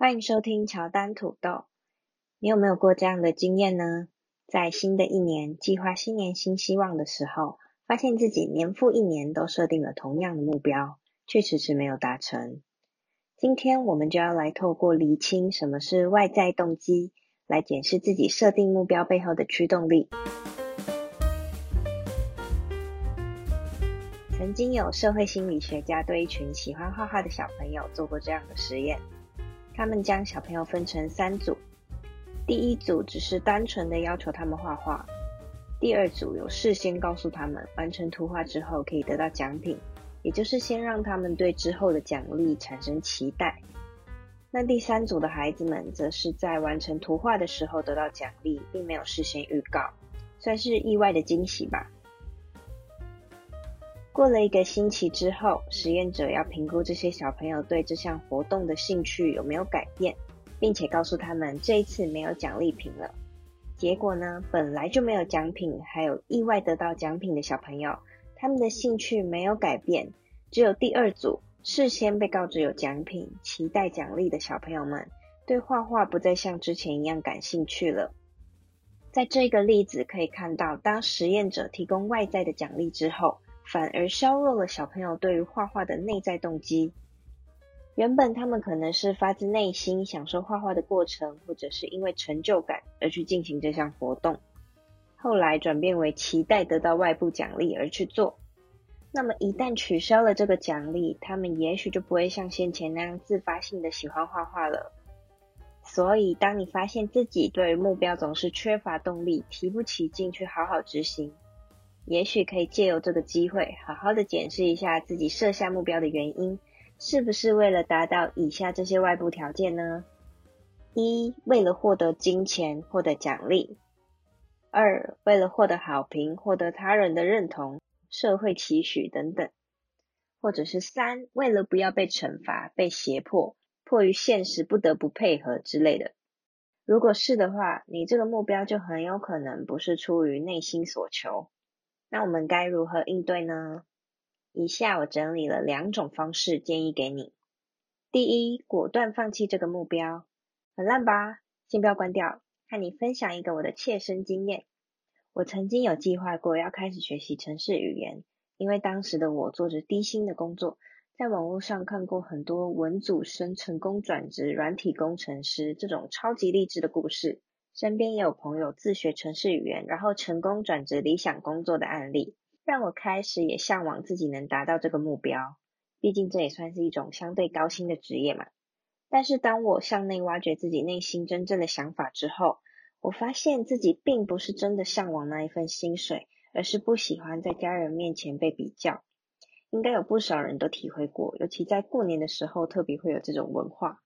欢迎收听乔丹土豆。你有没有过这样的经验呢？在新的一年计划新年新希望的时候，发现自己年复一年都设定了同样的目标，却迟迟没有达成。今天我们就要来透过厘清什么是外在动机，来检视自己设定目标背后的驱动力。曾经有社会心理学家对一群喜欢画画的小朋友做过这样的实验。他们将小朋友分成三组，第一组只是单纯的要求他们画画，第二组有事先告诉他们完成图画之后可以得到奖品，也就是先让他们对之后的奖励产生期待。那第三组的孩子们则是在完成图画的时候得到奖励，并没有事先预告，算是意外的惊喜吧。过了一个星期之后，实验者要评估这些小朋友对这项活动的兴趣有没有改变，并且告诉他们这一次没有奖励品了。结果呢，本来就没有奖品，还有意外得到奖品的小朋友，他们的兴趣没有改变。只有第二组事先被告知有奖品、期待奖励的小朋友们，对画画不再像之前一样感兴趣了。在这个例子可以看到，当实验者提供外在的奖励之后，反而削弱了小朋友对于画画的内在动机。原本他们可能是发自内心享受画画的过程，或者是因为成就感而去进行这项活动，后来转变为期待得到外部奖励而去做。那么一旦取消了这个奖励，他们也许就不会像先前那样自发性的喜欢画画了。所以，当你发现自己对于目标总是缺乏动力，提不起劲去好好执行。也许可以借由这个机会，好好的检视一下自己设下目标的原因，是不是为了达到以下这些外部条件呢？一、为了获得金钱、获得奖励；二、为了获得好评、获得他人的认同、社会期许等等；或者是三、为了不要被惩罚、被胁迫、迫于现实不得不配合之类的。如果是的话，你这个目标就很有可能不是出于内心所求。那我们该如何应对呢？以下我整理了两种方式建议给你。第一，果断放弃这个目标，很烂吧？先不要关掉，和你分享一个我的切身经验。我曾经有计划过要开始学习程式语言，因为当时的我做着低薪的工作，在网络上看过很多文组生成功转职软体工程师这种超级励志的故事。身边也有朋友自学程式语言，然后成功转职理想工作的案例，让我开始也向往自己能达到这个目标。毕竟这也算是一种相对高薪的职业嘛。但是当我向内挖掘自己内心真正的想法之后，我发现自己并不是真的向往那一份薪水，而是不喜欢在家人面前被比较。应该有不少人都体会过，尤其在过年的时候，特别会有这种文化。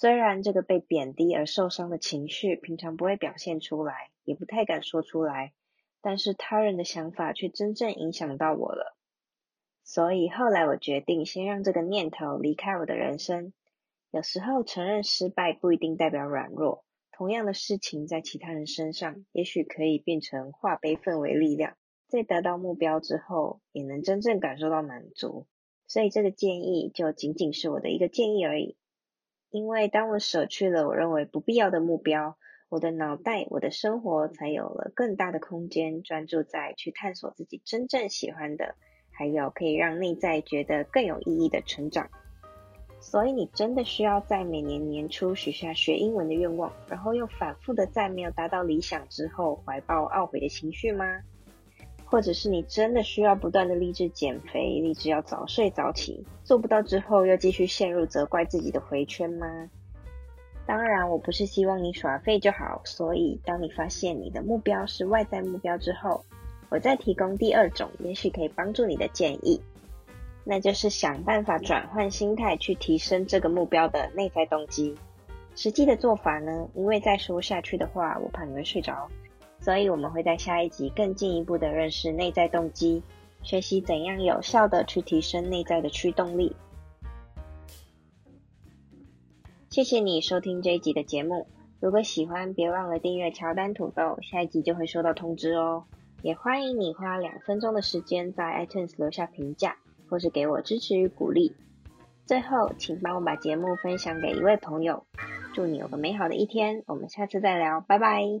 虽然这个被贬低而受伤的情绪，平常不会表现出来，也不太敢说出来，但是他人的想法却真正影响到我了。所以后来我决定先让这个念头离开我的人生。有时候承认失败不一定代表软弱，同样的事情在其他人身上，也许可以变成化悲愤为力量，在达到目标之后，也能真正感受到满足。所以这个建议就仅仅是我的一个建议而已。因为当我舍去了我认为不必要的目标，我的脑袋、我的生活才有了更大的空间，专注在去探索自己真正喜欢的，还有可以让内在觉得更有意义的成长。所以你真的需要在每年年初许下学英文的愿望，然后又反复的在没有达到理想之后怀抱懊悔的情绪吗？或者是你真的需要不断的立志减肥，立志要早睡早起，做不到之后又继续陷入责怪自己的回圈吗？当然，我不是希望你耍废就好，所以当你发现你的目标是外在目标之后，我再提供第二种，也许可以帮助你的建议，那就是想办法转换心态去提升这个目标的内在动机。实际的做法呢，因为再说下去的话，我怕你会睡着。所以我们会在下一集更进一步的认识内在动机，学习怎样有效的去提升内在的驱动力。谢谢你收听这一集的节目，如果喜欢，别忘了订阅乔丹土豆，下一集就会收到通知哦。也欢迎你花两分钟的时间在 iTunes 留下评价，或是给我支持与鼓励。最后，请帮我把节目分享给一位朋友，祝你有个美好的一天，我们下次再聊，拜拜。